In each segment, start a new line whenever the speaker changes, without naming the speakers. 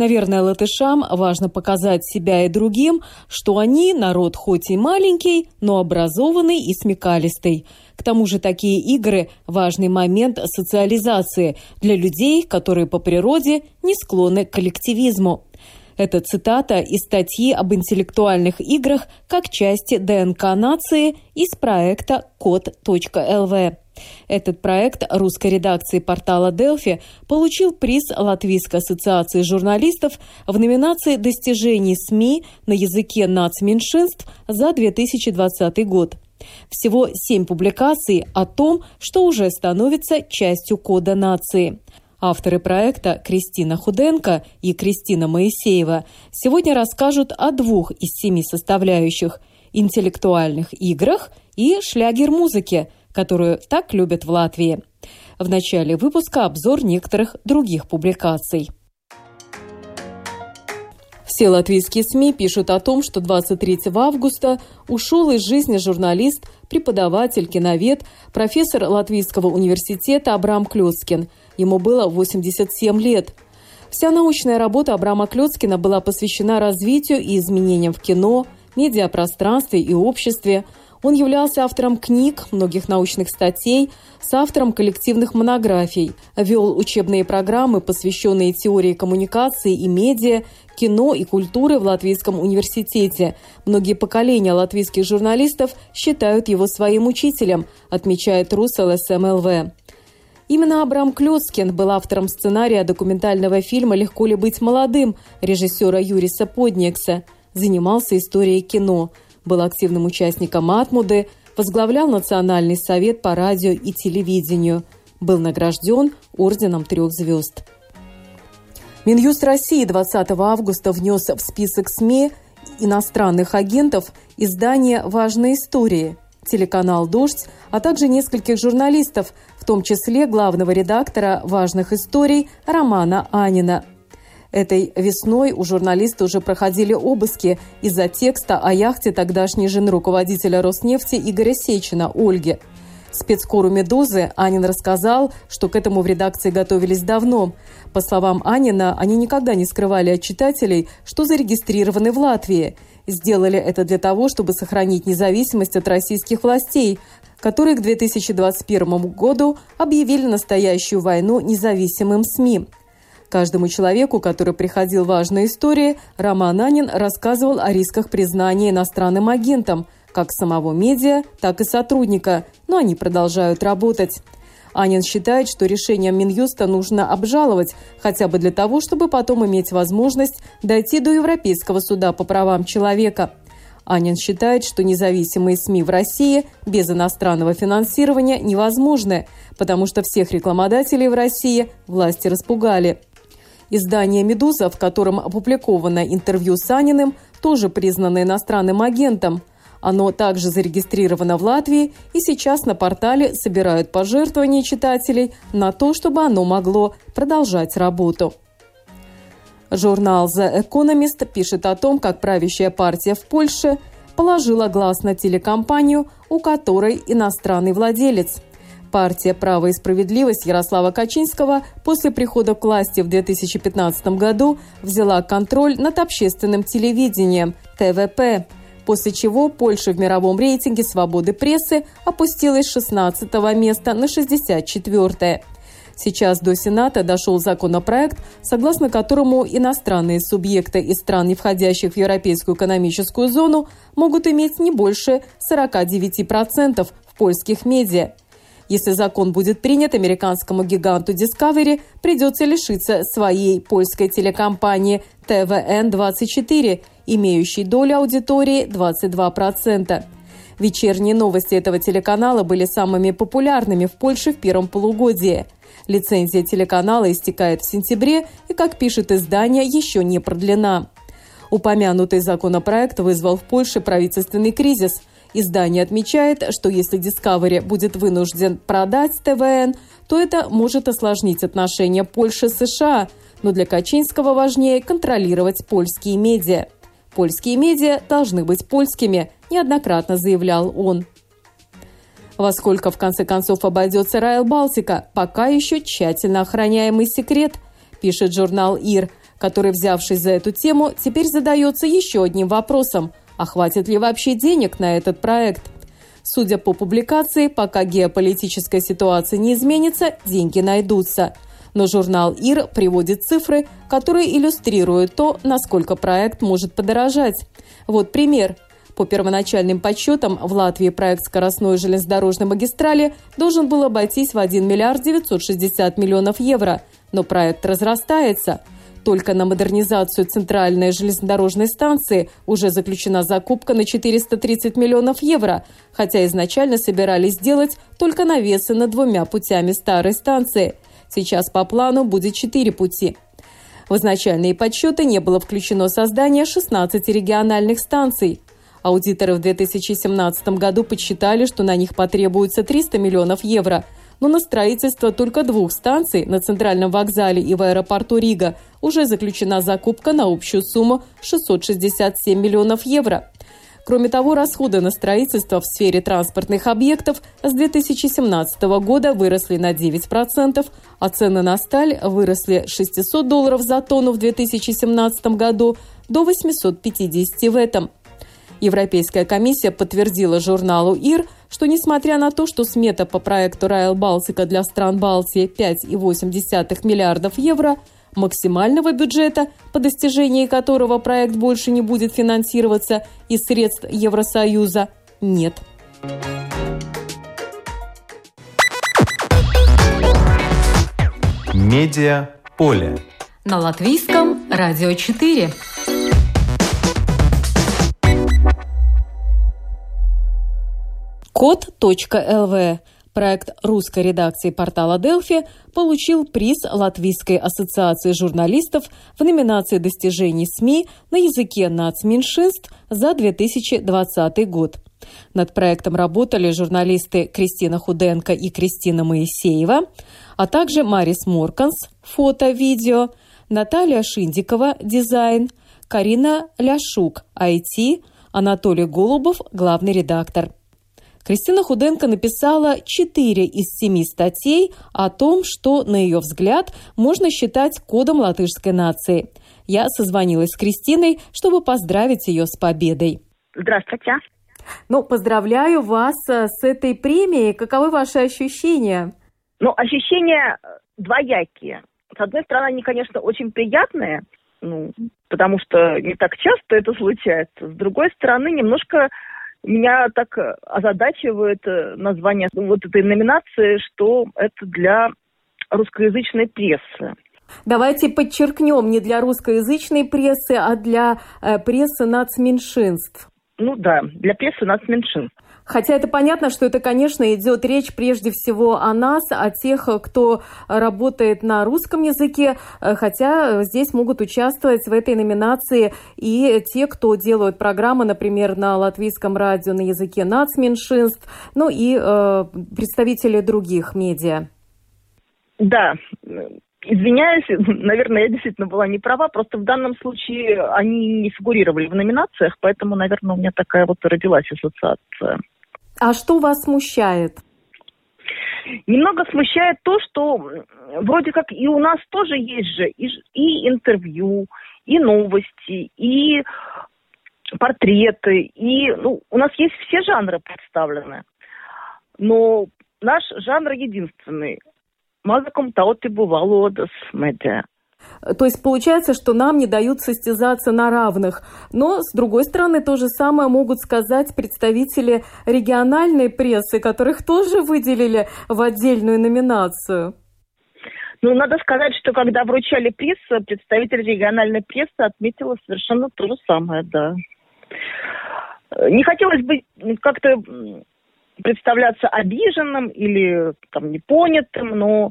Наверное, латышам важно показать себя и другим, что они народ хоть и маленький, но образованный и смекалистый. К тому же такие игры – важный момент социализации для людей, которые по природе не склонны к коллективизму. Это цитата из статьи об интеллектуальных играх как части ДНК нации из проекта код.лв. Этот проект русской редакции портала «Делфи» получил приз Латвийской ассоциации журналистов в номинации «Достижений СМИ на языке нацменьшинств» за 2020 год. Всего семь публикаций о том, что уже становится частью кода нации. Авторы проекта Кристина Худенко и Кристина Моисеева сегодня расскажут о двух из семи составляющих – интеллектуальных играх и шлягер-музыке – которую так любят в Латвии. В начале выпуска обзор некоторых других публикаций. Все латвийские СМИ пишут о том, что 23 августа ушел из жизни журналист, преподаватель, киновед, профессор Латвийского университета Абрам Клёцкин. Ему было 87 лет. Вся научная работа Абрама Клёцкина была посвящена развитию и изменениям в кино, медиапространстве и обществе – он являлся автором книг, многих научных статей, с автором коллективных монографий, вел учебные программы, посвященные теории коммуникации и медиа, кино и культуры в Латвийском университете. Многие поколения латвийских журналистов считают его своим учителем, отмечает РУС ЛСМЛВ. Именно Абрам Клёцкин был автором сценария документального фильма «Легко ли быть молодым» режиссера Юриса Подникса. Занимался историей кино – был активным участником Атмуды, возглавлял Национальный совет по радио и телевидению, был награжден Орденом Трех Звезд. Минюст России 20 августа внес в список СМИ иностранных агентов издание «Важные истории», телеканал «Дождь», а также нескольких журналистов, в том числе главного редактора «Важных историй» Романа Анина – Этой весной у журналиста уже проходили обыски из-за текста о яхте тогдашней жены руководителя Роснефти Игоря Сечина, Ольги. Спецкору «Медузы» Анин рассказал, что к этому в редакции готовились давно. По словам Анина, они никогда не скрывали от читателей, что зарегистрированы в Латвии. Сделали это для того, чтобы сохранить независимость от российских властей, которые к 2021 году объявили настоящую войну независимым СМИ. Каждому человеку, который приходил важной истории, Роман Анин рассказывал о рисках признания иностранным агентом, как самого медиа, так и сотрудника, но они продолжают работать. Анин считает, что решение Минюста нужно обжаловать, хотя бы для того, чтобы потом иметь возможность дойти до Европейского суда по правам человека. Анин считает, что независимые СМИ в России без иностранного финансирования невозможны, потому что всех рекламодателей в России власти распугали. Издание «Медуза», в котором опубликовано интервью с Аниным, тоже признано иностранным агентом. Оно также зарегистрировано в Латвии и сейчас на портале собирают пожертвования читателей на то, чтобы оно могло продолжать работу. Журнал The Economist пишет о том, как правящая партия в Польше положила глаз на телекомпанию, у которой иностранный владелец – Партия «Право и справедливость» Ярослава Качинского после прихода к власти в 2015 году взяла контроль над общественным телевидением ТВП, после чего Польша в мировом рейтинге свободы прессы опустилась с 16 места на 64 Сейчас до Сената дошел законопроект, согласно которому иностранные субъекты из стран, не входящих в Европейскую экономическую зону, могут иметь не больше 49% в польских медиа. Если закон будет принят, американскому гиганту Discovery придется лишиться своей польской телекомпании ТВН-24, имеющей долю аудитории 22%. Вечерние новости этого телеканала были самыми популярными в Польше в первом полугодии. Лицензия телеканала истекает в сентябре и, как пишет издание, еще не продлена. Упомянутый законопроект вызвал в Польше правительственный кризис. Издание отмечает, что если Discovery будет вынужден продать ТВН, то это может осложнить отношения Польши с США, но для Качинского важнее контролировать польские медиа. Польские медиа должны быть польскими, неоднократно заявлял он. Во сколько в конце концов обойдется Райл Балтика, пока еще тщательно охраняемый секрет, пишет журнал ИР, который, взявшись за эту тему, теперь задается еще одним вопросом – а хватит ли вообще денег на этот проект? Судя по публикации, пока геополитическая ситуация не изменится, деньги найдутся. Но журнал ИР приводит цифры, которые иллюстрируют то, насколько проект может подорожать. Вот пример. По первоначальным подсчетам, в Латвии проект скоростной железнодорожной магистрали должен был обойтись в 1 миллиард 960 миллионов евро. Но проект разрастается. Только на модернизацию центральной железнодорожной станции уже заключена закупка на 430 миллионов евро, хотя изначально собирались сделать только навесы над двумя путями старой станции. Сейчас по плану будет четыре пути. В изначальные подсчеты не было включено создание 16 региональных станций. Аудиторы в 2017 году подсчитали, что на них потребуется 300 миллионов евро, но на строительство только двух станций на центральном вокзале и в аэропорту Рига уже заключена закупка на общую сумму 667 миллионов евро. Кроме того, расходы на строительство в сфере транспортных объектов с 2017 года выросли на 9%, а цены на сталь выросли с 600 долларов за тонну в 2017 году до 850 в этом. Европейская комиссия подтвердила журналу ИР, что несмотря на то, что смета по проекту Райл Балтика для стран Балтии 5,8 миллиардов евро, максимального бюджета, по достижении которого проект больше не будет финансироваться из средств Евросоюза, нет.
Медиа поле.
На латвийском радио 4.
Код.лв Проект русской редакции портала «Делфи» получил приз Латвийской ассоциации журналистов в номинации «Достижений СМИ на языке нацменьшинств» за 2020 год. Над проектом работали журналисты Кристина Худенко и Кристина Моисеева, а также Марис Морканс – фото, видео, Наталья Шиндикова – дизайн, Карина Ляшук – IT, Анатолий Голубов – главный редактор – Кристина Худенко написала четыре из семи статей о том, что, на ее взгляд, можно считать кодом латышской нации. Я созвонилась с Кристиной, чтобы поздравить ее с победой.
Здравствуйте.
Ну, поздравляю вас э, с этой премией. Каковы ваши ощущения?
Ну, ощущения э, двоякие. С одной стороны, они, конечно, очень приятные, ну, потому что не так часто это случается. С другой стороны, немножко меня так э, озадачивает э, название вот этой номинации, что это для русскоязычной прессы.
Давайте подчеркнем, не для русскоязычной прессы, а для э, прессы нацменьшинств.
Ну да, для прессы нацменьшинств.
Хотя это понятно, что это, конечно, идет речь прежде всего о нас, о тех, кто работает на русском языке, хотя здесь могут участвовать в этой номинации и те, кто делают программы, например, на латвийском радио на языке нацменьшинств, ну и э, представители других медиа.
Да, Извиняюсь, наверное, я действительно была не права, просто в данном случае они не фигурировали в номинациях, поэтому, наверное, у меня такая вот родилась ассоциация.
А что вас смущает?
Немного смущает то, что вроде как и у нас тоже есть же и, и интервью, и новости, и портреты, и ну, у нас есть все жанры представлены. Но наш жанр единственный. Мазаком таоти бывало медиа.
То есть получается, что нам не дают состязаться на равных. Но, с другой стороны, то же самое могут сказать представители региональной прессы, которых тоже выделили в отдельную номинацию.
Ну, надо сказать, что когда вручали приз, представитель региональной прессы отметила совершенно то же самое, да. Не хотелось бы как-то представляться обиженным или там непонятым, но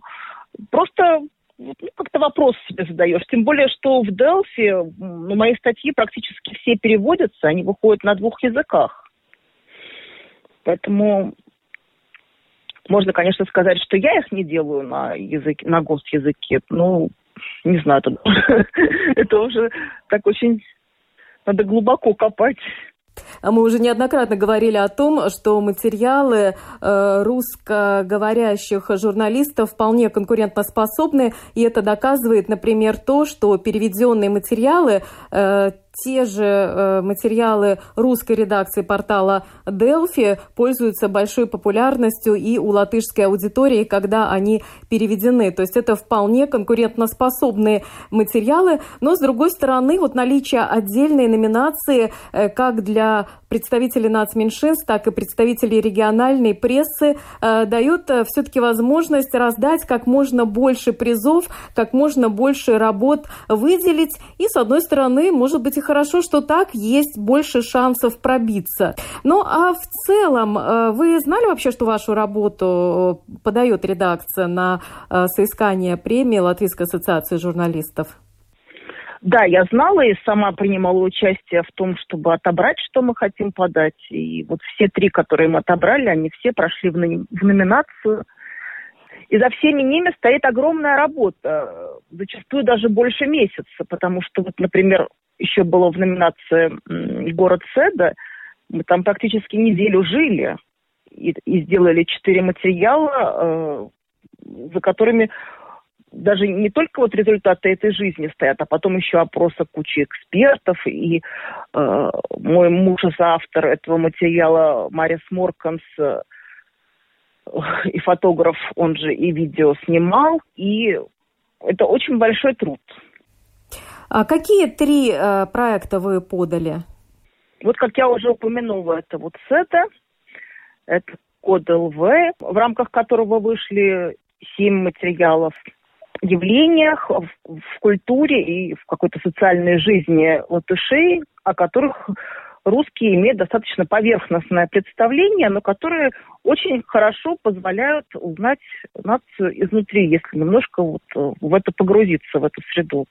просто ну, как-то вопрос себе задаешь. Тем более, что в Делфи ну, мои статьи практически все переводятся, они выходят на двух языках. Поэтому можно, конечно, сказать, что я их не делаю на языке, на госязыке. Ну, не знаю, это, это уже так очень надо глубоко копать.
Мы уже неоднократно говорили о том, что материалы э, русскоговорящих журналистов вполне конкурентоспособны, и это доказывает, например, то, что переведенные материалы э, те же э, материалы русской редакции портала Delphi пользуются большой популярностью и у латышской аудитории, когда они переведены. То есть это вполне конкурентоспособные материалы, но с другой стороны, вот наличие отдельной номинации э, как для представителей нацменьшинств, так и представителей региональной прессы э, дает все-таки возможность раздать как можно больше призов, как можно больше работ выделить. И, с одной стороны, может быть, и хорошо, что так есть больше шансов пробиться. Ну, а в целом, э, вы знали вообще, что вашу работу э, подает редакция на э, соискание премии Латвийской ассоциации журналистов?
Да, я знала и сама принимала участие в том, чтобы отобрать, что мы хотим подать. И вот все три, которые мы отобрали, они все прошли в, в номинацию. И за всеми ними стоит огромная работа, зачастую даже больше месяца, потому что, вот, например, еще было в номинации «Город Седа», мы там практически неделю жили и, и сделали четыре материала, э, за которыми даже не только вот результаты этой жизни стоят, а потом еще опросы кучи экспертов. И э, мой муж автор этого материала Марис Морканс э, и фотограф, он же и видео снимал. И это очень большой труд.
А какие три э, проекта вы подали?
Вот как я уже упомянула, это вот СЭТА, это код ЛВ, в рамках которого вышли семь материалов явлениях в, в культуре и в какой-то социальной жизни латышей, о которых русские имеют достаточно поверхностное представление, но которые очень хорошо позволяют узнать нацию изнутри, если немножко вот э, в это погрузиться, в эту среду.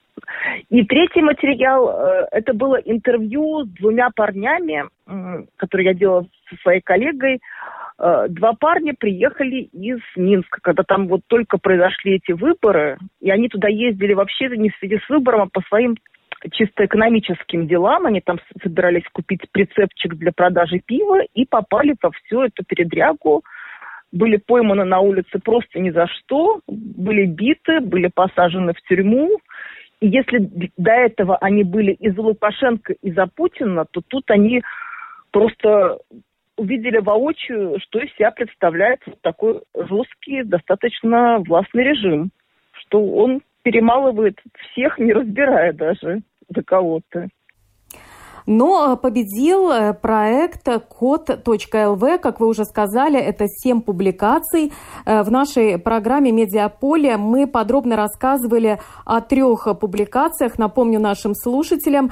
И третий материал, э, это было интервью с двумя парнями, которые я делала со своей коллегой. Э, два парня приехали из Минска, когда там вот только произошли эти выборы, и они туда ездили вообще не в связи с выбором, а по своим чисто экономическим делам. Они там собирались купить прицепчик для продажи пива и попали во всю эту передрягу. Были пойманы на улице просто ни за что, были биты, были посажены в тюрьму. И если до этого они были из за Лукашенко, и за Путина, то тут они просто увидели воочию, что из себя представляет вот такой жесткий, достаточно властный режим, что он перемалывает всех, не разбирая даже до кого-то.
Но победил э, проект код.лв, как вы уже сказали, это семь публикаций. Э, в нашей программе «Медиаполе» мы подробно рассказывали о трех публикациях. Напомню нашим слушателям,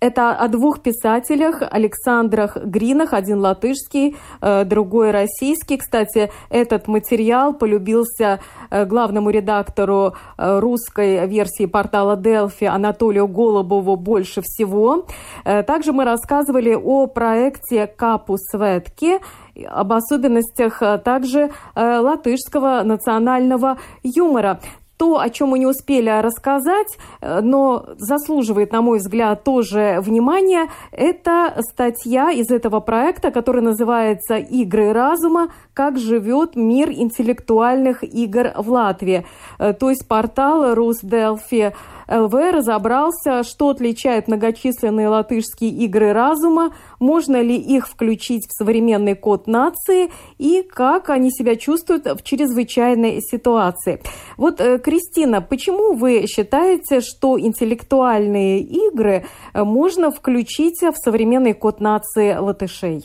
это о двух писателях, Александрах Гринах, один латышский, э, другой российский. Кстати, этот материал полюбился э, главному редактору э, русской версии портала Delphi Анатолию Голубову больше всего. Также мы рассказывали о проекте «Капу Светки», об особенностях также латышского национального юмора то, о чем мы не успели рассказать, э, но заслуживает, на мой взгляд, тоже внимания, это статья из этого проекта, который называется «Игры разума. Как живет мир интеллектуальных игр в Латвии». Э, то есть портал Русделфи ЛВ разобрался, что отличает многочисленные латышские игры разума, можно ли их включить в современный код нации и как они себя чувствуют в чрезвычайной ситуации. Вот, э, Кристина, почему вы считаете, что интеллектуальные игры э, можно включить в современный код нации латышей?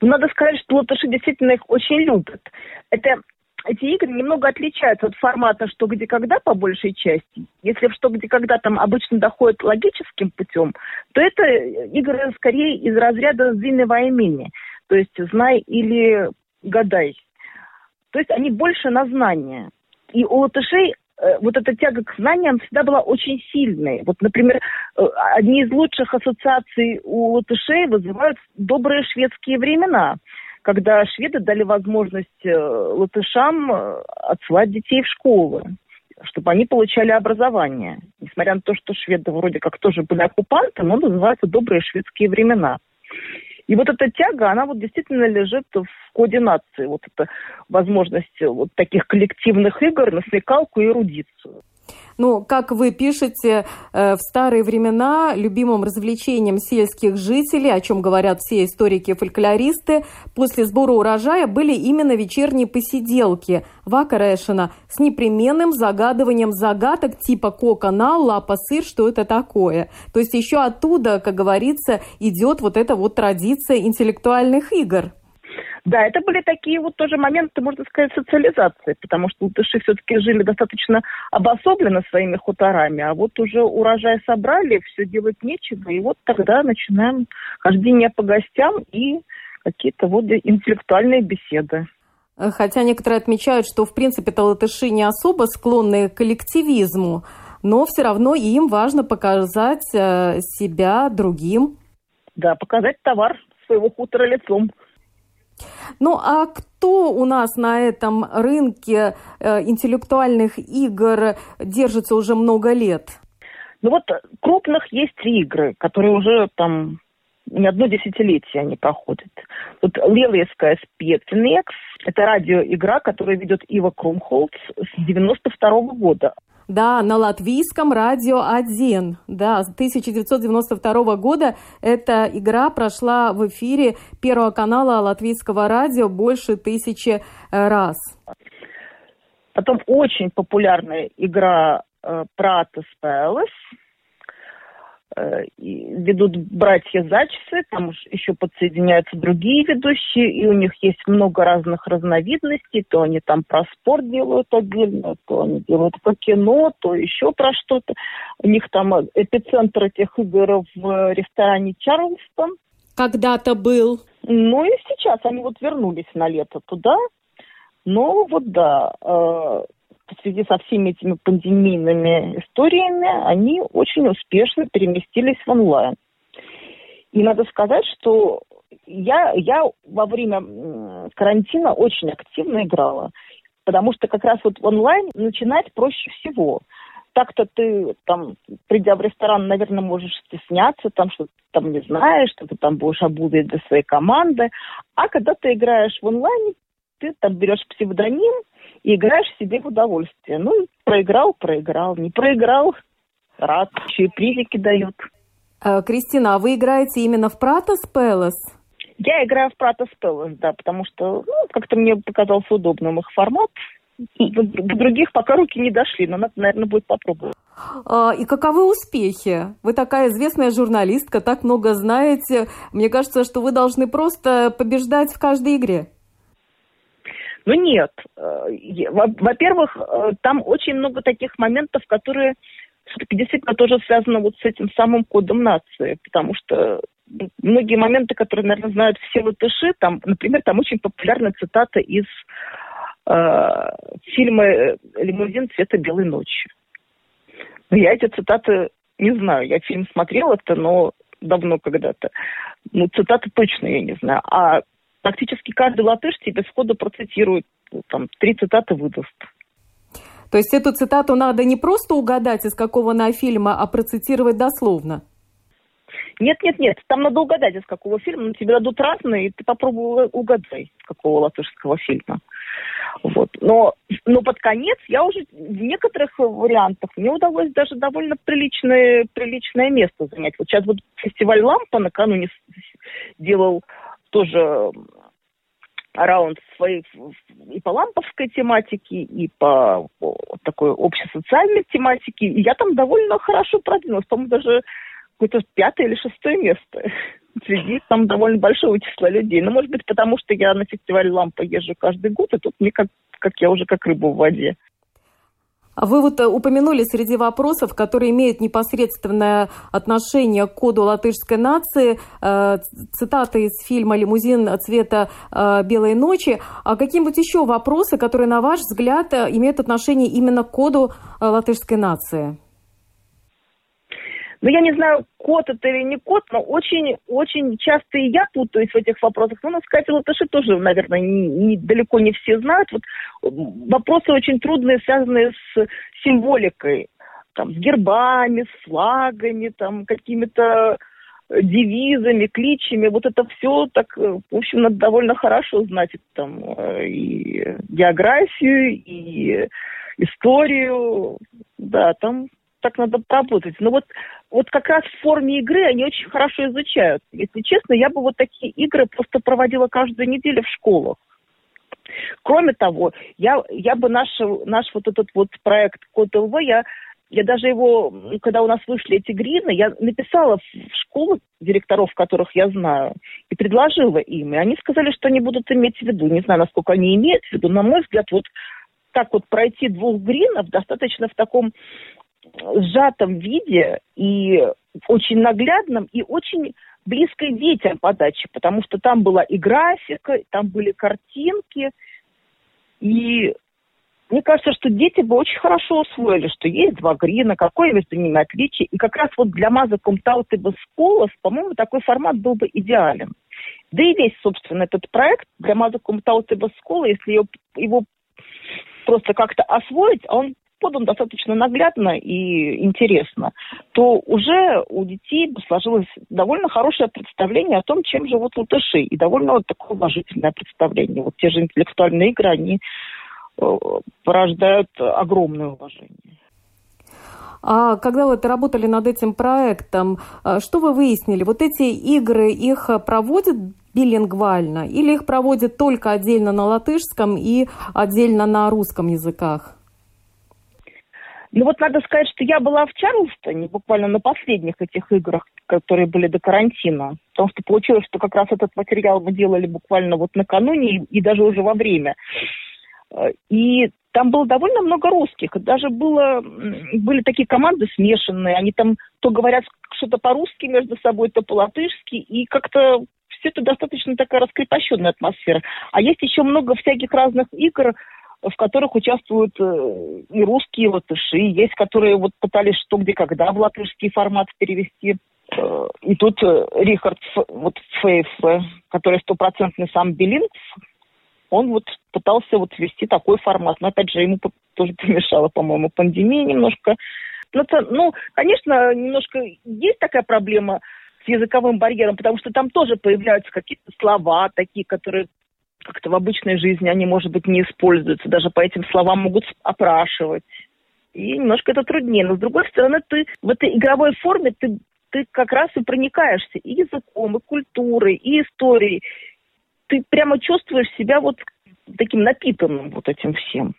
Ну, надо сказать, что латыши действительно их очень любят. Это эти игры немного отличаются от формата «что, где, когда» по большей части. Если в «что, где, когда» там обычно доходит логическим путем, то это игры скорее из разряда «зинного имени», то есть «знай или гадай». То есть они больше на знание. И у латышей э, вот эта тяга к знаниям всегда была очень сильной. Вот, например, э, одни из лучших ассоциаций у латышей вызывают добрые шведские времена, когда шведы дали возможность э, латышам отсылать детей в школы чтобы они получали образование. Несмотря на то, что шведы вроде как тоже были оккупанты, но называются добрые шведские времена. И вот эта тяга, она вот действительно лежит в коде нации. Вот эта возможность вот таких коллективных игр на смекалку и эрудицию.
Ну, как вы пишете, э, в старые времена любимым развлечением сельских жителей, о чем говорят все историки и фольклористы, после сбора урожая были именно вечерние посиделки Вакарешина с непременным загадыванием загадок типа коконал, лапа, сыр, что это такое. То есть еще оттуда, как говорится, идет вот эта вот традиция интеллектуальных игр.
Да, это были такие вот тоже моменты, можно сказать, социализации, потому что латыши все-таки жили достаточно обособленно своими хуторами, а вот уже урожай собрали, все делать нечего, и вот тогда начинаем хождение по гостям и какие-то вот интеллектуальные беседы.
Хотя некоторые отмечают, что в принципе-то латыши не особо склонны к коллективизму, но все равно им важно показать э, себя другим.
Да, показать товар своего хутора лицом.
Ну а кто у нас на этом рынке э, интеллектуальных игр держится уже много лет?
Ну вот крупных есть три игры, которые уже там не одно десятилетие они проходят. Тут Лелийская спецнекс, это радиоигра, которую ведет Ива Крумхолц с 92 -го года.
Да, на латвийском радио 1. Да, с 1992 года эта игра прошла в эфире Первого канала латвийского радио больше тысячи э, раз.
Потом очень популярная игра э, Прата Спелес – ведут братья Зачесы, там еще подсоединяются другие ведущие, и у них есть много разных разновидностей, то они там про спорт делают отдельно, то они делают про кино, то еще про что-то. У них там эпицентр этих игр в ресторане Чарльстон.
Когда-то был.
Ну и сейчас они вот вернулись на лето туда. Но вот да, э, в связи со всеми этими пандемийными историями, они очень успешно переместились в онлайн. И надо сказать, что я, я во время карантина очень активно играла, потому что как раз вот онлайн начинать проще всего. Так-то ты, там, придя в ресторан, наверное, можешь стесняться, там, что ты там не знаешь, что ты там будешь обузой для своей команды. А когда ты играешь в онлайне, ты там берешь псевдоним, и играешь себе в удовольствие. Ну, проиграл, проиграл, не проиграл, рад, еще и призики дают.
А, Кристина, а вы играете именно в Пратос Пелос?
Я играю в Пратос Пелос, да, потому что ну, как-то мне показался удобным их формат. До других пока руки не дошли, но надо, наверное, будет попробовать.
А, и каковы успехи? Вы такая известная журналистка, так много знаете. Мне кажется, что вы должны просто побеждать в каждой игре.
Ну нет. Э, во-первых, э, там очень много таких моментов, которые все-таки действительно тоже связаны вот с этим самым кодом нации, потому что многие моменты, которые, наверное, знают все латыши, там, например, там очень популярная цитата из э, фильма «Лимузин цвета белой ночи». Но я эти цитаты не знаю. Я фильм смотрела это, но давно когда-то. Ну, цитаты точно я не знаю. А практически каждый латыш тебе сходу процитирует, ну, там, три цитаты выдаст.
То есть эту цитату надо не просто угадать, из какого на фильма, а процитировать дословно?
Нет, нет, нет, там надо угадать, из какого фильма, но тебе дадут разные, и ты попробуй угадай, из какого латышского фильма. Вот. Но, но под конец я уже в некоторых вариантах мне удалось даже довольно приличное, приличное место занять. Вот сейчас вот фестиваль «Лампа» накануне делал тоже раунд своей и по ламповской тематике, и по такой общесоциальной тематике. И я там довольно хорошо продвинулась. По-моему, даже какое-то пятое или шестое место среди там довольно большого числа людей. Ну, может быть, потому что я на фестиваль «Лампа» езжу каждый год, и тут мне, как, как я уже как рыба в воде.
А вы вот э, упомянули среди вопросов, которые имеют непосредственное отношение к коду латышской нации, э, цитаты из фильма «Лимузин цвета э, белой ночи». А какие-нибудь еще вопросы, которые, на ваш взгляд, имеют отношение именно к коду латышской нации?
Ну, я не знаю, кот это или не кот, но очень, очень часто и я путаюсь в этих вопросах. Ну, сказать, латыши тоже, наверное, не, не, далеко не все знают. Вот вопросы очень трудные, связанные с символикой. Там, с гербами, с флагами, там, какими-то девизами, кличами, вот это все так, в общем, надо довольно хорошо знать там и географию, и историю, да, там так надо поработать. Но вот, вот как раз в форме игры они очень хорошо изучают. Если честно, я бы вот такие игры просто проводила каждую неделю в школах. Кроме того, я, я бы наш, наш вот этот вот проект Код ЛВ, я, я даже его, когда у нас вышли эти грины, я написала в школу директоров, которых я знаю, и предложила им. И они сказали, что они будут иметь в виду. Не знаю, насколько они имеют в виду. На мой взгляд, вот так вот пройти двух гринов достаточно в таком сжатом виде и очень наглядном и очень близкой детям подачи, потому что там была и графика, там были картинки, и мне кажется, что дети бы очень хорошо усвоили, что есть два грина, какое между ними отличие. И как раз вот для Маза Комтаут и Басколос, по-моему, такой формат был бы идеален. Да и весь, собственно, этот проект для Маза Комтаут и Баскола, если его, его просто как-то освоить, он подан достаточно наглядно и интересно, то уже у детей сложилось довольно хорошее представление о том, чем живут латыши, и довольно вот такое уважительное представление. Вот те же интеллектуальные игры, они э, порождают огромное уважение.
А когда вы работали над этим проектом, э, что вы выяснили? Вот эти игры, их проводят билингвально или их проводят только отдельно на латышском и отдельно на русском языках?
Ну вот надо сказать, что я была в Чарльстоне буквально на последних этих играх, которые были до карантина. Потому что получилось, что как раз этот материал мы делали буквально вот накануне и даже уже во время. Э, и там было довольно много русских. Даже было, были такие команды смешанные. Они там то говорят что-то по-русски между собой, то по-латышски. И как-то все это достаточно такая раскрепощенная атмосфера. А есть еще много всяких разных игр, в которых участвуют э, и русские латыши, есть, которые вот пытались что, где, когда в латышский формат перевести. Э, и тут э, Рихард вот Фейф, который стопроцентный сам билингв, он вот пытался вот ввести такой формат. Но опять же, ему тоже помешала, по-моему, пандемия немножко. Ну, ну, конечно, немножко есть такая проблема с языковым барьером, потому что там тоже появляются какие-то слова такие, которые как-то в обычной жизни они, может быть, не используются, даже по этим словам могут опрашивать. И немножко это труднее. Но, с другой стороны, ты в этой игровой форме ты, ты как раз и проникаешься и языком, и культурой, и историей. Ты прямо чувствуешь себя вот таким напитанным вот этим всем.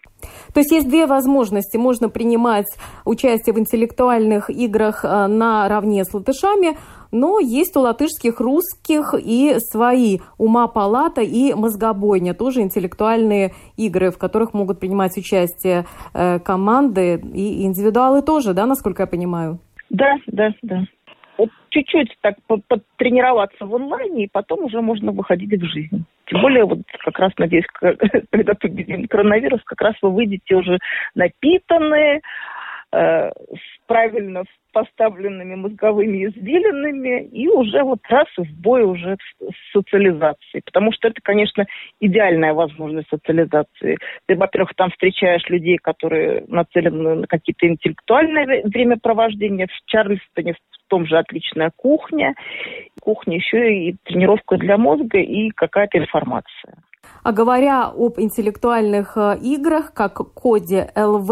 То есть есть две возможности. Можно принимать участие в интеллектуальных играх э, наравне с латышами, но есть у латышских русских и свои «Ума палата» и «Мозгобойня», тоже интеллектуальные игры, в которых могут принимать участие э, команды и индивидуалы тоже, да, насколько я понимаю?
Да, да, да. Чуть-чуть так потренироваться в онлайне, и потом уже можно выходить в жизнь. Тем более, вот как раз, надеюсь, когда победим коронавирус, как раз вы выйдете уже напитанные, э, правильно поставленными мозговыми извилинами и уже вот раз в бой уже с социализацией. Потому что это, конечно, идеальная возможность социализации. Ты, во-первых, там встречаешь людей, которые нацелены на какие-то интеллектуальные времяпровождения. В Чарльстоне том же отличная кухня. Кухня еще и тренировка для мозга и какая-то информация.
А говоря об интеллектуальных э, играх, как коде ЛВ,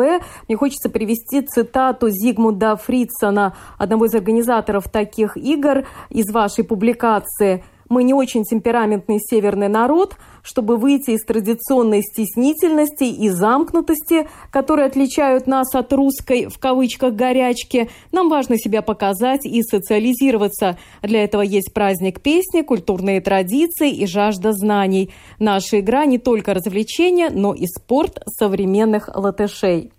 мне хочется привести цитату Зигмунда Фридсона, одного из организаторов таких игр, из вашей публикации – мы не очень темпераментный северный народ, чтобы выйти из традиционной стеснительности и замкнутости, которые отличают нас от русской, в кавычках, горячки. Нам важно себя показать и социализироваться. Для этого есть праздник песни, культурные традиции и жажда знаний. Наша игра не только развлечение, но и спорт современных латышей.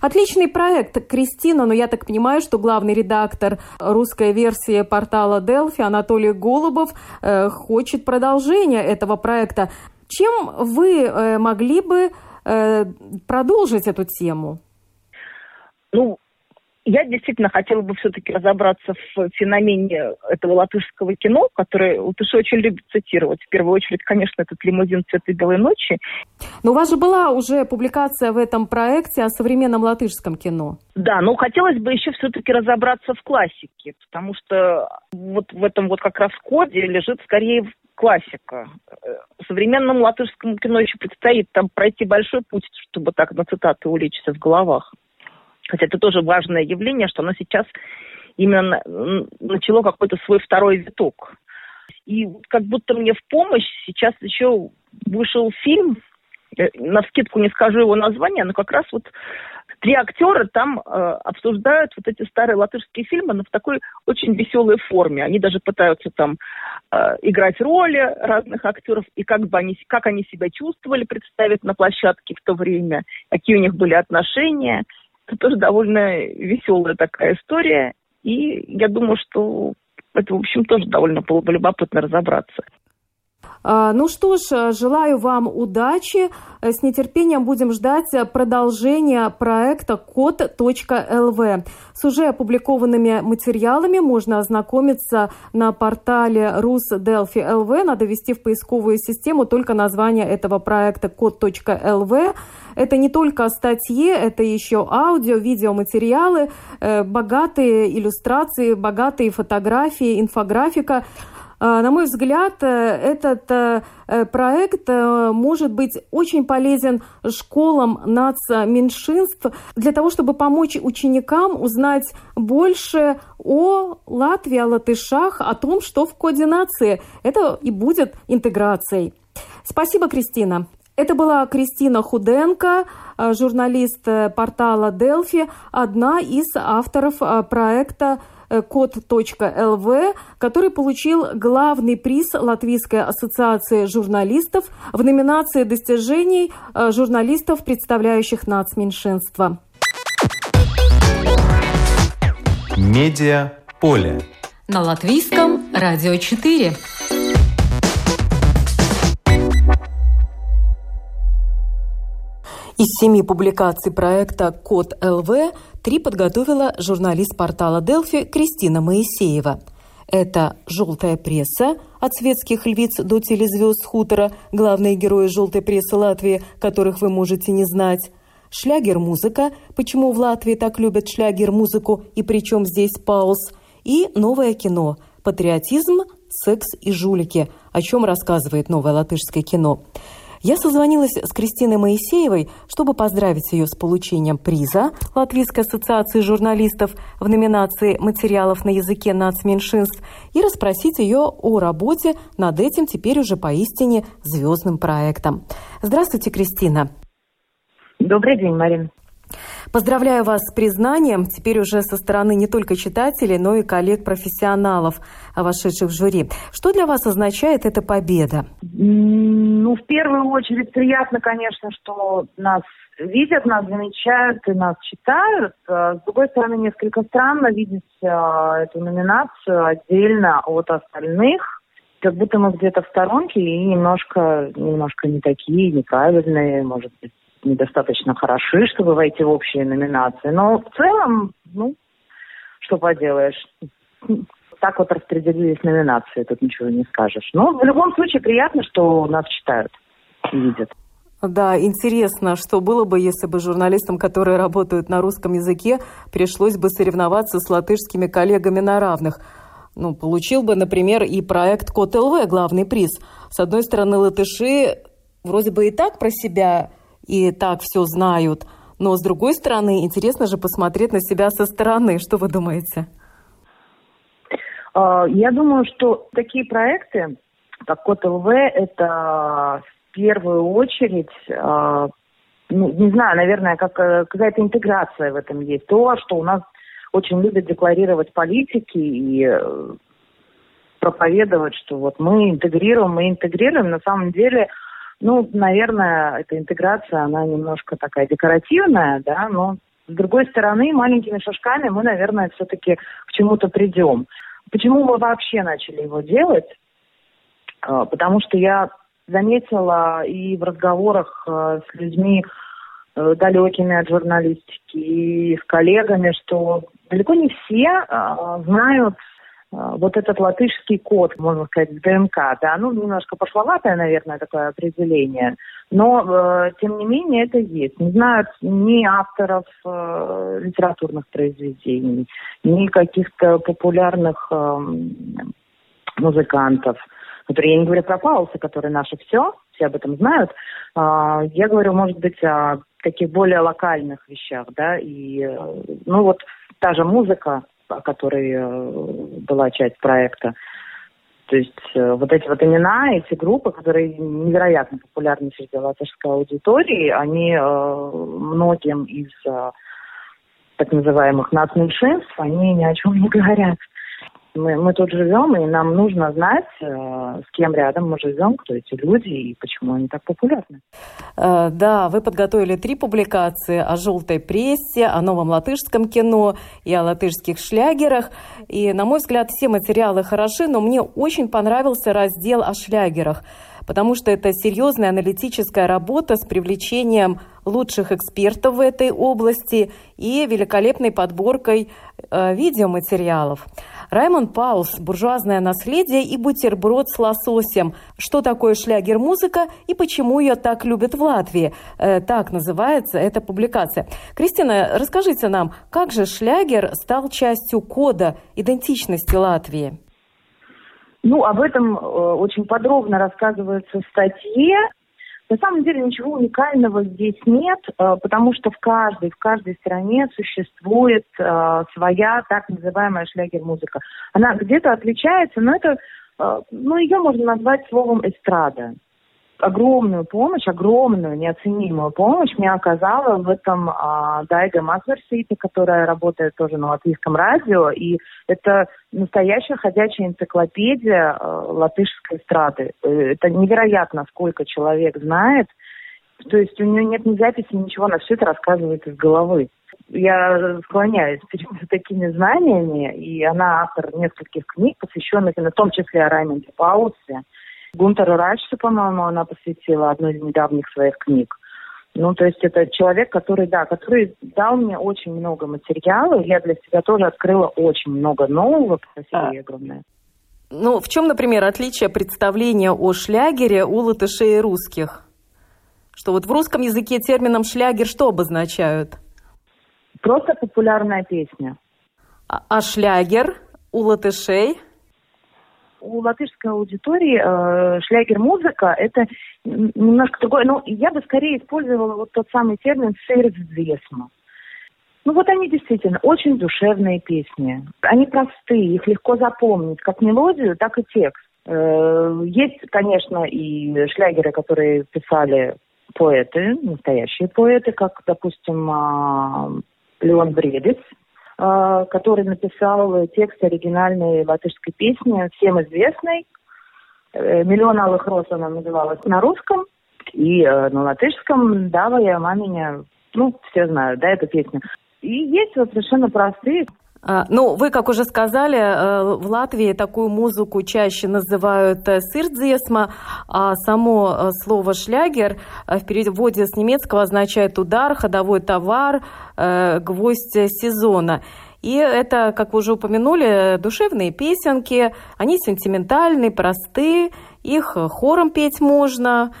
Отличный проект, Кристина, но я так понимаю, что главный редактор русской версии портала Delphi Анатолий Голубов э, хочет продолжения этого проекта. Чем вы э, могли бы э, продолжить эту тему?
Ну, я действительно хотела бы все-таки разобраться в феномене этого латышского кино, которое латыши очень любят цитировать. В первую очередь, конечно, этот лимузин «Цветы белой ночи».
Но у вас же была уже публикация в этом проекте о современном латышском кино.
Да, но хотелось бы еще все-таки разобраться в классике, потому что вот в этом вот как раз коде лежит скорее классика. Современному латышскому кино еще предстоит там пройти большой путь, чтобы так на цитаты улечься в головах. Хотя это тоже важное явление, что оно сейчас именно начало какой-то свой второй виток. И как будто мне в помощь сейчас еще вышел фильм, э, на скидку не скажу его название, но как раз вот три актера там э, обсуждают вот эти старые латышские фильмы, но в такой очень веселой форме. Они даже пытаются там э, играть роли разных актеров и как бы они, как они себя чувствовали, представить на площадке в то время, какие у них были отношения. Это тоже довольно веселая такая история. И я думаю, что это, в общем, тоже довольно было бы любопытно разобраться.
А, ну что ж, желаю вам удачи. С нетерпением будем ждать продолжения проекта код.лв. С уже опубликованными материалами можно ознакомиться на портале РусДелфи.лв. Надо ввести в поисковую систему только название этого проекта код.лв. Это не только статьи, это еще аудио, видеоматериалы, э, богатые иллюстрации, богатые фотографии, инфографика. А, на мой взгляд, э, этот э, э, проект может быть очень полезен школам нацменьшинств для того, чтобы помочь ученикам узнать больше о Латвии, о латышах, о том, что в коде нации. Это и будет интеграцией. Спасибо, Кристина. Это была Кристина Худенко, журналист портала Delphi, одна из авторов проекта код.лв, который получил главный приз Латвийской ассоциации журналистов в номинации достижений э, журналистов, представляющих нацменьшинства.
Медиа поле.
На латвийском радио 4.
Из семи публикаций проекта «Код ЛВ» три подготовила журналист портала «Делфи» Кристина Моисеева. Это «Желтая пресса» от светских львиц до телезвезд хутора, главные герои «Желтой прессы» Латвии, которых вы можете не знать. Шлягер-музыка, почему в Латвии так любят шлягер-музыку и причем здесь пауз. И новое кино «Патриотизм, секс и жулики», о чем рассказывает новое латышское кино. Я созвонилась с Кристиной Моисеевой, чтобы поздравить ее с получением приза Латвийской ассоциации журналистов в номинации «Материалов на языке нацменьшинств» и расспросить ее о работе над этим теперь уже поистине звездным проектом. Здравствуйте, Кристина.
Добрый день, Марин.
Поздравляю вас с признанием, теперь уже со стороны не только читателей, но и коллег-профессионалов, вошедших в жюри. Что для вас означает эта победа?
Ну, в первую очередь приятно, конечно, что нас видят, нас замечают и нас читают. А, с другой стороны, несколько странно видеть а, эту номинацию отдельно от остальных. Как будто мы где-то в сторонке и немножко, немножко не такие, неправильные, может быть, недостаточно хороши, чтобы войти в общие номинации. Но в целом, ну, что поделаешь. Так вот распределились номинации, тут ничего не скажешь. Но в любом случае приятно, что нас читают и видят.
Да, интересно, что было бы, если бы журналистам, которые работают на русском языке, пришлось бы соревноваться с латышскими коллегами на равных. Ну, получил бы, например, и проект Код ЛВ главный приз. С одной стороны, латыши вроде бы и так про себя и так все знают. Но, с другой стороны, интересно же посмотреть на себя со стороны. Что вы думаете?
А, я думаю, что такие проекты, как Код ЛВ, это в первую очередь, а, ну, не знаю, наверное, как э, какая-то интеграция в этом есть. То, что у нас очень любят декларировать политики и э, проповедовать, что вот мы интегрируем, мы интегрируем. На самом деле ну, наверное, эта интеграция, она немножко такая декоративная, да, но С другой стороны, маленькими шажками мы, наверное, все-таки к чему-то придем. Почему мы вообще начали его делать? А, потому что я заметила и в разговорах э, с людьми, э, далекими от журналистики, и с коллегами, что далеко не все а, знают а, вот этот латышский код, можно сказать, ДНК, да, ну, немножко пошловатое, наверное, такое определение, но, э, тем не менее, это есть. Не знают ни авторов э, литературных произведений, ни каких-то популярных э, музыкантов, которые, я не говорю про Пауса, которые наше все, все об этом знают, э, я говорю, может быть, о таких более локальных вещах, да, и, э, ну, вот та же музыка, о которой э, была часть проекта. То есть э, вот эти вот имена, эти группы, которые невероятно популярны среди латышской аудитории, они э, многим из так называемых нацменьшинств, они ни о чем не говорят. Мы, мы тут живем, и нам нужно знать, э, с кем рядом мы живем, кто эти люди и почему они так популярны.
Э, да, вы подготовили три публикации о желтой прессе, о новом латышском кино и о латышских шлягерах. И, на мой взгляд, все материалы хороши, но мне очень понравился раздел о шлягерах потому что это серьезная аналитическая работа с привлечением лучших экспертов в этой области и великолепной подборкой э, видеоматериалов. Раймон Паус «Буржуазное наследие» и «Бутерброд с лососем». Что такое шлягер-музыка и почему ее так любят в Латвии? Э, так называется эта публикация. Кристина, расскажите нам, как же шлягер стал частью кода идентичности Латвии?
Ну, об этом э, очень подробно рассказывается в статье. На самом деле ничего уникального здесь нет, э, потому что в каждой, в каждой стране существует э, своя так называемая шлягер-музыка. Она где-то отличается, но это, э, ну, ее можно назвать словом эстрада огромную помощь, огромную, неоценимую помощь мне оказала в этом а, Дайга Масверсите, которая работает тоже на латвийском радио, и это настоящая ходячая энциклопедия а, латышской эстрады. Это невероятно, сколько человек знает, то есть у нее нет ни записи, ничего, она все это рассказывает из головы. Я склоняюсь перед такими знаниями, и она автор нескольких книг, посвященных, в том числе о Райменде Паусе, Гунтеру Райшсу, по-моему, она посвятила одну из недавних своих книг. Ну, то есть это человек, который, да, который дал мне очень много материала. Я для себя тоже открыла очень много нового. Спасибо а. огромное.
Ну, в чем, например, отличие представления о шлягере у латышей и русских? Что вот в русском языке термином шлягер что обозначают?
Просто популярная песня.
А, а шлягер у латышей –
у латышской аудитории э, шлягер-музыка – это немножко другое. Но я бы скорее использовала вот тот самый термин «сердцвесма». Ну вот они действительно очень душевные песни. Они простые, их легко запомнить, как мелодию, так и текст. Э, есть, конечно, и шлягеры, которые писали поэты, настоящие поэты, как, допустим, а, Леон Бриедис, который написал текст оригинальной латышской песни, всем известной. Э, «Миллион алых роз» она называлась на русском. И э, на латышском «Dāvāja Māriņa», ну, все знают, да, эту песню. И есть вот совершенно простые
а, ну, вы, как уже сказали, э, в Латвии такую музыку чаще называют э, sirdsdziesma, а само э, слово «шлягер» в переводе с немецкого означает «удар», «ходовой товар», «гвоздь сезона». И это, как вы уже упомянули, душевные песенки, они сентиментальные, простые, их хором петь можно,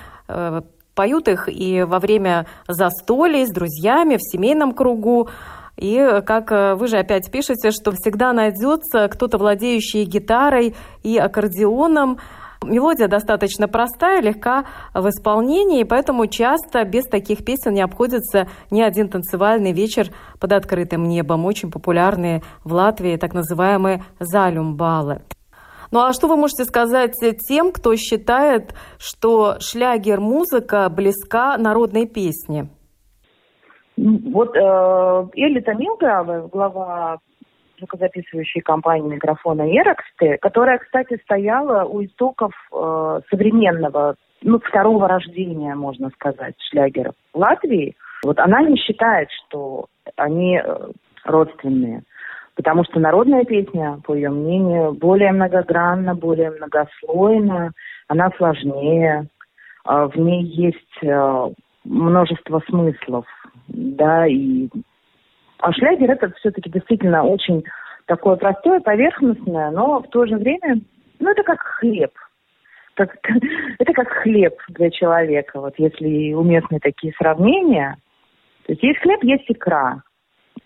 поют их и во время застолий с друзьями в семейном кругу. И как э, вы же опять пишете, что всегда найдется кто-то, владеющий гитарой и аккордеоном. Мелодия достаточно простая, легка в исполнении, поэтому часто без таких песен не обходится ни один танцевальный вечер под открытым небом. Очень популярные в Латвии так называемые залюмбалы. Ну а что вы можете сказать тем, кто считает, что шлягер-музыка близка народной песне?
Вот э, Элли Томилга, глава звукозаписывающей компании микрофона Ероксты, которая, кстати, стояла у истоков э, современного, ну, второго рождения, можно сказать, шлягеров Латвии. Вот она не считает, что они э, родственные. Потому что народная песня, по ее мнению, более многогранна, более многослойна, она сложнее, а в ней есть э, множество смыслов, да, и а шлягер это все-таки действительно очень такое простое, поверхностное, но в то же время, ну, это как хлеб. Как, это как хлеб для человека. Вот если уместны такие сравнения. То есть есть хлеб, есть икра.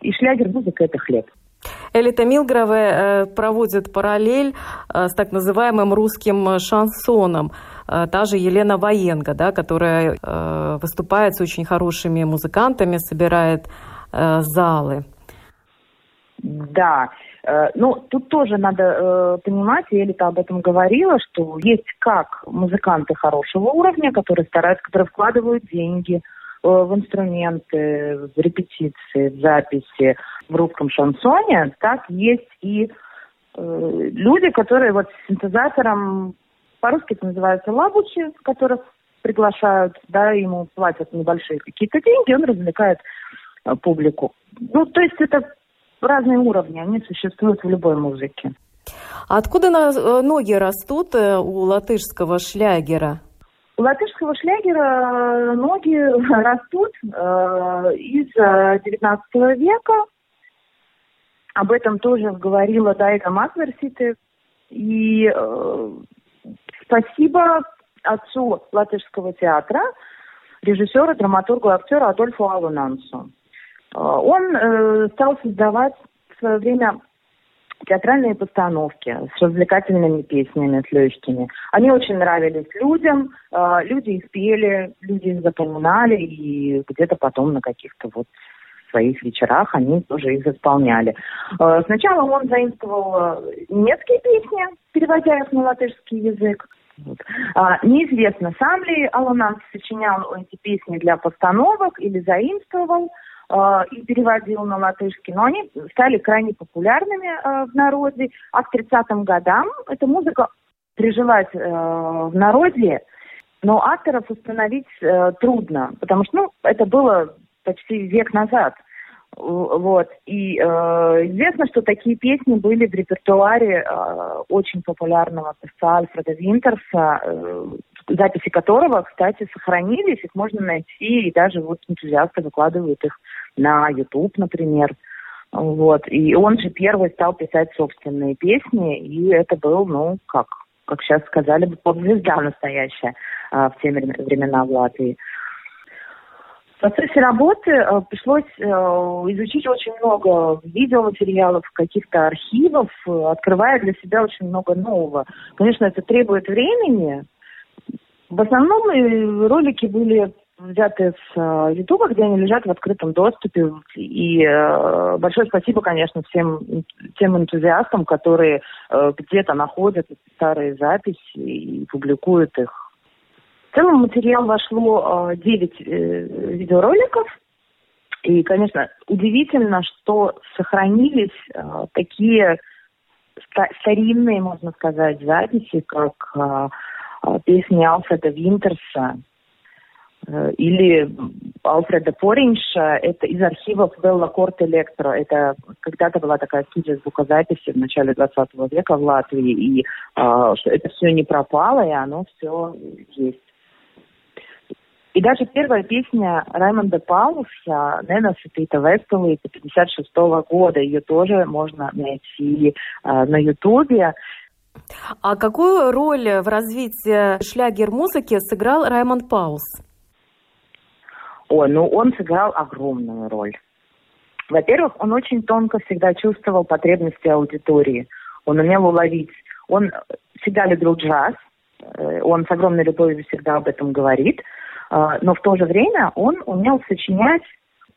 И шлягер музыка – это хлеб.
Элита Милгрове э, проводит параллель э, с так называемым русским шансоном. Э, та же Елена Военга, да, которая выступает с очень хорошими музыкантами, собирает залы.
Да, ну, тут тоже надо э, понимать, и Элита об этом говорила, что есть как музыканты хорошего уровня, которые стараются, которые вкладывают деньги, Э, в инструменты, в репетиции, в записи в русском шансоне, так есть и э, люди, которые вот с синтезатором, по-русски это называется лабучи, которых приглашают, да, ему платят небольшие какие-то деньги, он развлекает э, публику. Ну, то есть это разные уровни, они существуют в любой музыке.
откуда на, э, ноги растут у латышского шлягера?
У латышского шлягера э, ноги растут э, из XIX э, века. Об этом тоже говорила Дайга Макверсите. И э, спасибо отцу латышского театра, режиссеру, драматургу, актеру Адольфу Алунансу. Э, он э, стал создавать в свое время театральные постановки с развлекательными песнями, с легкими. Они очень нравились людям, э, люди их пели, люди их запоминали, и где-то потом на каких-то вот своих вечерах они тоже их исполняли. Э, сначала он заимствовал э, немецкие песни, переводя их на латышский язык. А, неизвестно, сам ли Алан сочинял эти песни для постановок или заимствовал. Э, и переводил на латышский, но они стали крайне популярными в народе. А к 30-м годам эта музыка прижилась в народе, но авторов установить трудно, потому что ну, это было почти век назад. Вот. И э, известно, что такие песни были в репертуаре э, очень популярного певца Альфреда Винтерса, э, записи которого, кстати, сохранились, их можно найти, и даже вот энтузиасты выкладывают их на YouTube, например. Вот. И он же первый стал писать собственные песни, и это был, ну, как, как сейчас сказали бы, поп-звезда настоящая а, в те времена в Латвии. Процессе работы э, пришлось э, изучить очень много видеоматериалов, каких-то архивов, э, открывая для себя очень много нового. Конечно, это требует времени. В основном ролики были взяты с э, Ютуба, где они лежат в открытом доступе. И э, большое спасибо, конечно, всем тем энтузиастам, которые э, где-то находят старые записи и публикуют их. В целом материал вошло э, 9 э, видеороликов. И, конечно, удивительно, что сохранились э, такие старинные, можно сказать, записи, как э песни Алфреда Винтерса, Э, или Алфреда Поринша, это из архивов Белла Корт Электро. Это когда-то была такая студия звукозаписи в начале 20 века в Латвии, и это все не пропало, и оно все есть. И даже первая песня Раймонда Паулса «Nenosūtītā vēstule» 56 -го года, ее тоже можно найти э, на Ютубе.
А какую роль в развитии шлягер-музыки сыграл Раймонд Паулс?
Ой, ну он сыграл огромную роль. Во-первых, он очень тонко всегда чувствовал потребности аудитории. Он умел уловить. Он всегда любил джаз. Э, он с огромной любовью всегда об этом говорит. А, но в то же время он умел сочинять,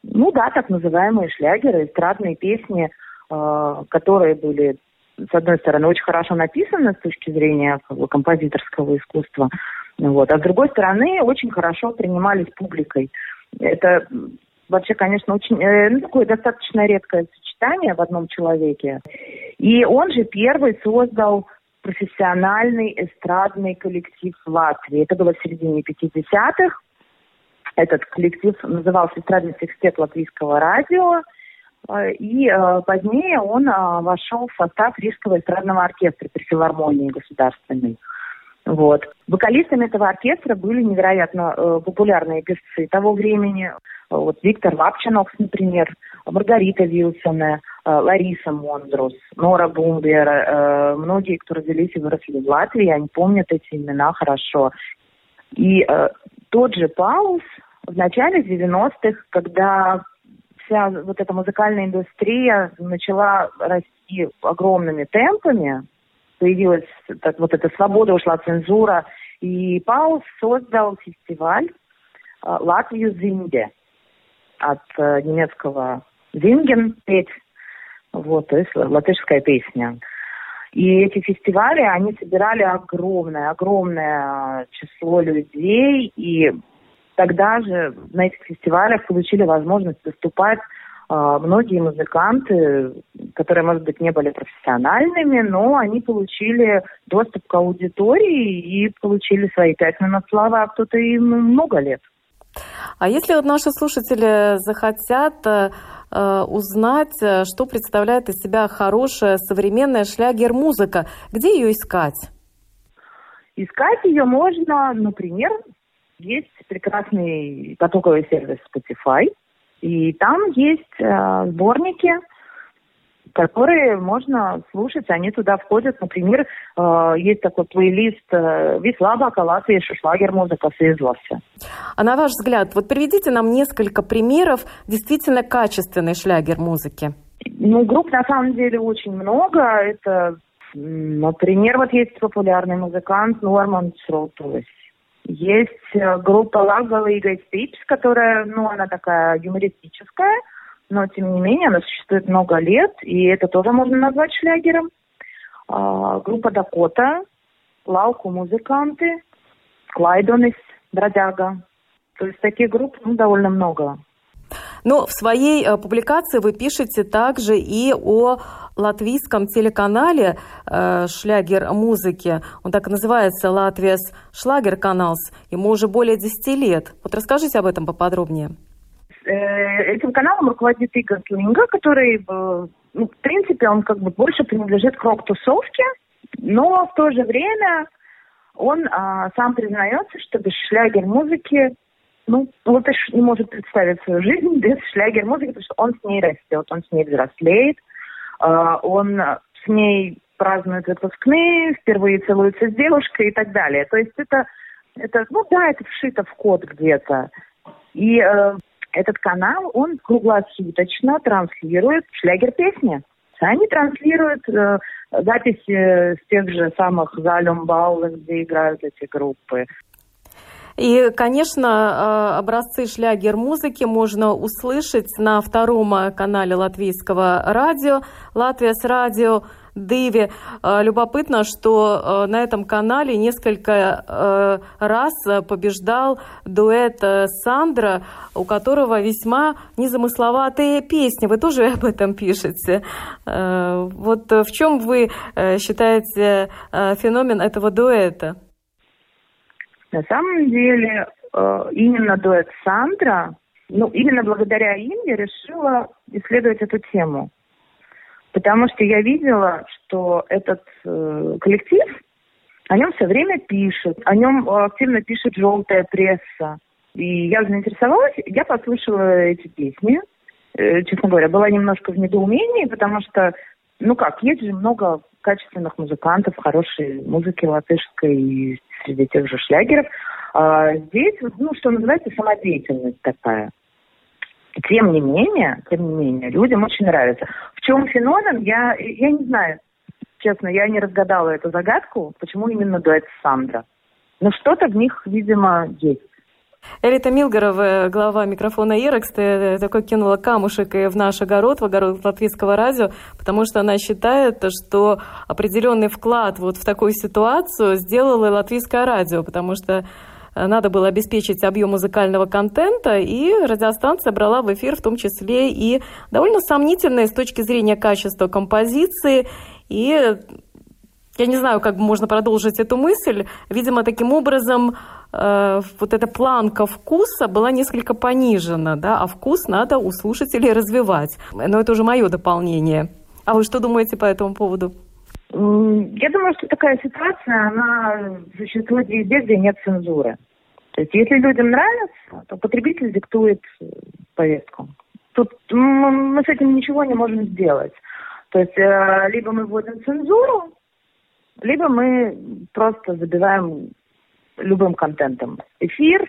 ну да, так называемые шлягеры, эстрадные песни, а, которые были, с одной стороны, очень хорошо написаны с точки зрения композиторского искусства, вот, а с другой стороны, очень хорошо принимались публикой. Это вообще, конечно, очень э, ну, такое достаточно редкое сочетание в одном человеке. И он же первый создал профессиональный эстрадный коллектив в Латвии. Это было в середине 50-х. Этот коллектив назывался «Эстрадный секстет латвийского радио». Э, и э, позднее он э, вошел в состав Рижского эстрадного оркестра при филармонии государственной. Вот. Вокалистами этого оркестра были невероятно популярные певцы того времени. Вот Виктор Лапчинокс, например, Маргарита Вилсона, Лариса Мондрус, Нора Бумбер. Многие, кто родились и выросли в Латвии, они помнят эти имена хорошо. И э, тот же Паус в начале 90-х, когда вся вот эта музыкальная индустрия начала расти огромными темпами, появилась так, вот эта свобода, ушла цензура, и Паус создал фестиваль э, «Латвию Зинге» от э, немецкого «Зинген» петь, вот, то есть латышская песня. И эти фестивали, они собирали огромное, огромное число людей, и тогда же на этих фестивалях получили возможность выступать а, многие музыканты, которые, может быть, не были профессиональными, но они получили доступ к аудитории и получили свои пять минут славы, а кто-то и много лет.
А если вот наши слушатели захотят э, э узнать, э, что представляет из себя хорошая современная шлягер-музыка, где ее искать?
Искать ее можно, например, есть прекрасный потоковый сервис Spotify, и там есть э, сборники, которые можно слушать, они туда входят. Например, э, есть такой плейлист э, «Вислабака Латвия шлагер музыка связался».
А на ваш взгляд, вот приведите нам несколько примеров действительно качественной шлягер музыки.
Ну, групп на самом деле очень много. Это, например, вот есть популярный музыкант Норман Шротович. Есть э, группа Labvēlīgais tips, которая, ну, она такая юмористическая, но, тем не менее, она существует много лет, и это тоже можно назвать шлягером. А, группа Dakota, Lauku muzikanti, Klaidonis, Бродяга. То есть таких групп ну, довольно много.
Но в своей э, публикации вы пишете также и о латвийском телеканале э, «Шлягер музыки». Он так и называется «Латвияс Шлагер Каналс». Ему уже более 10 лет. Вот расскажите об этом поподробнее.
Э, этим каналом руководит Игорь Клинга, который, ну, в принципе, он как бы больше принадлежит к рок-тусовке, но в то же время он а, сам признается, что без шлягер музыки ну, Латыш не может представить свою жизнь без шлягер музыки, потому что он с ней растет, он с ней взрослеет, а, он с ней празднует выпускные, впервые целуется с девушкой и так далее. То есть это, это ну да, это вшито в код где-то. И э, этот канал, он круглосуточно транслирует шлягер песни. Они транслируют э, записи с тех же самых Залюмбаулов, где играют эти группы.
И, конечно, э, образцы шлягер-музыки можно услышать на втором канале латвийского радио «Латвия с радио». Дэви. Э, любопытно, что э, на этом канале несколько раз побеждал дуэт Сандра, у которого весьма незамысловатые песни. Вы тоже об этом пишете. Вот в чем вы считаете феномен этого дуэта?
На самом деле, э, именно дуэт Сандра, ну, именно благодаря им я решила исследовать эту тему. Потому что я видела, что этот э, коллектив, о нем все время пишут, о нем активно пишет желтая пресса. И я заинтересовалась, я послушала эти песни. Э, честно говоря, была немножко в недоумении, потому что, ну как, есть же много качественных музыкантов, хорошей музыки латышской среди тех же шлягеров. А здесь, ну, что называется, самодеятельность такая. Тем не менее, тем не менее, людям очень нравится. В чем феномен, я, я не знаю. Честно, я не разгадала эту загадку, почему именно дуэт Сандра. Но что-то в них, видимо, есть.
Элита Милгорова, глава микрофона Ирекс, такой кинула камушек и в наш огород, в огород латвийского радио, потому что она считает, что определенный вклад вот в такую ситуацию сделало латвийское радио, потому что э, надо было обеспечить объем музыкального контента, и радиостанция брала в эфир в том числе и довольно сомнительные с точки зрения качества композиции, и Я не знаю, как можно продолжить эту мысль. Видимо, таким образом э, вот эта планка вкуса была несколько понижена, да, а вкус надо у слушателей развивать. Но это уже мое дополнение. А вы что думаете по этому поводу?
Я думаю, что такая ситуация, она существует везде, где нет цензуры. То есть если людям нравится, то потребитель диктует э, повестку. Тут мы с этим ничего не можем сделать. То есть э, либо мы вводим цензуру, либо мы просто забиваем любым контентом. Эфир,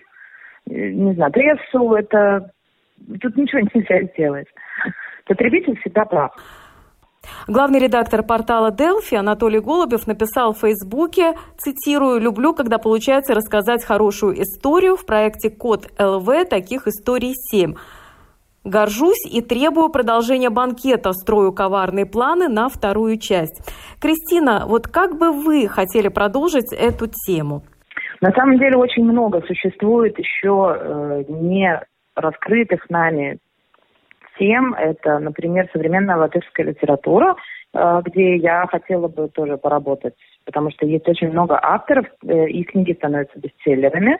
э, не знаю, прессу, это... Тут ничего нельзя сделать. Потребитель всегда прав.
Главный редактор портала Delphi Анатолий Голубев написал в Фейсбуке, цитирую, «Люблю, когда получается рассказать хорошую историю. В проекте Код ЛВ таких историй семь. Горжусь и требую продолжения банкета, строю коварные планы на вторую часть». Кристина, вот как бы вы хотели продолжить эту тему?
На самом деле очень много существует еще э, не раскрытых нами тем. Это, например, современная латышская литература, э, где я хотела бы тоже поработать, потому что есть очень много авторов, э, их книги становятся бестселлерами,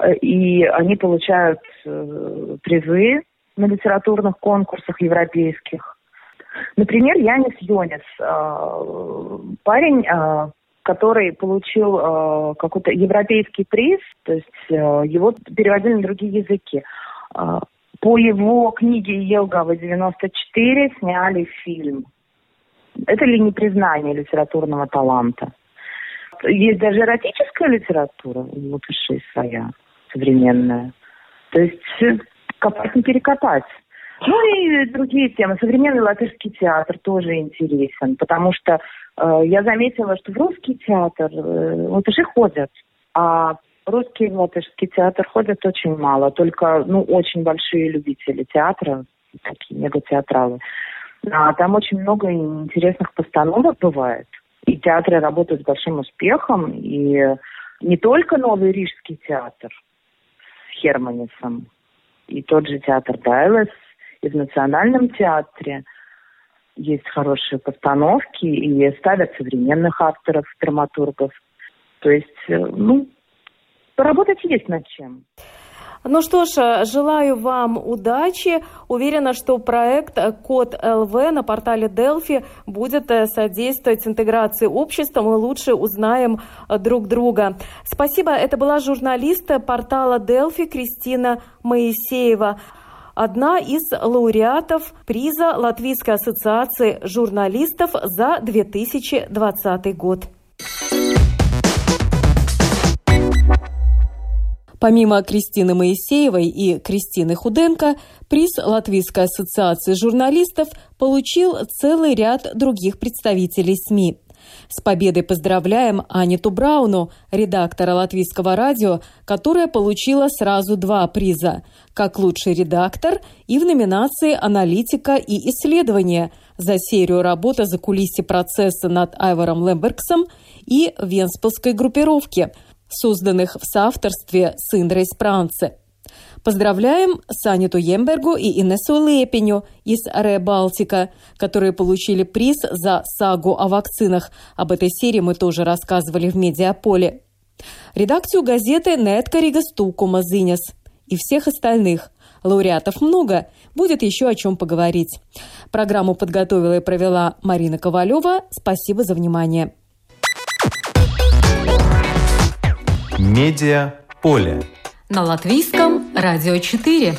э, и они получают призы на литературных конкурсах европейских. Например, Янис Йонис, парень, который получил какой-то европейский приз, то есть его переводили на другие языки. По его книге Елгава 94 сняли фильм. Это ли не признание литературного таланта? Есть даже эротическая литература у латышей своя, современная. То есть э, копать не перекопать. Ну и другие темы. Современный латышский театр тоже интересен, потому что э, я заметила, что в русский театр э, латыши ходят, а Русский латышский театр ходят очень мало, только ну, очень большие любители театра, такие мегатеатралы. А там очень много интересных постановок бывает. И театры работают с большим успехом. И не только Новый Рижский театр с Херманисом, и тот же театр Дайлес, и в Национальном театре есть хорошие постановки, и ставят современных авторов, драматургов. То есть, э, ну, Поработать есть над чем.
Ну что ж, желаю вам удачи. Уверена, что проект Код ЛВ на портале Delphi будет э, содействовать интеграции общества. Мы лучше узнаем э, друг друга. Спасибо. Это была журналист портала Delphi Кристина Моисеева одна из лауреатов приза Латвийской ассоциации журналистов за 2020 год. Помимо Кристины Моисеевой и Кристины Худенко, приз Латвийской ассоциации журналистов получил целый ряд других представителей СМИ. С победой поздравляем Аниту Брауну, редактора латвийского радио, которая получила сразу два приза – как лучший редактор и в номинации «Аналитика и исследования» за серию работы за кулиси процесса над Айваром Лембергсом и Венспилской группировки – созданных в соавторстве с Индрой Спранце. Поздравляем Саниту Ембергу и Инессу Лепеню из Ре Балтика, которые получили приз за сагу о вакцинах. Об этой серии мы тоже рассказывали в Медиаполе. Редакцию газеты Нетка Ригастукума Зинес и всех остальных. Лауреатов много, будет еще о чем поговорить. Программу подготовила и провела Марина Ковалева. Спасибо за внимание.
Медиа поле.
На латвийском радио 4.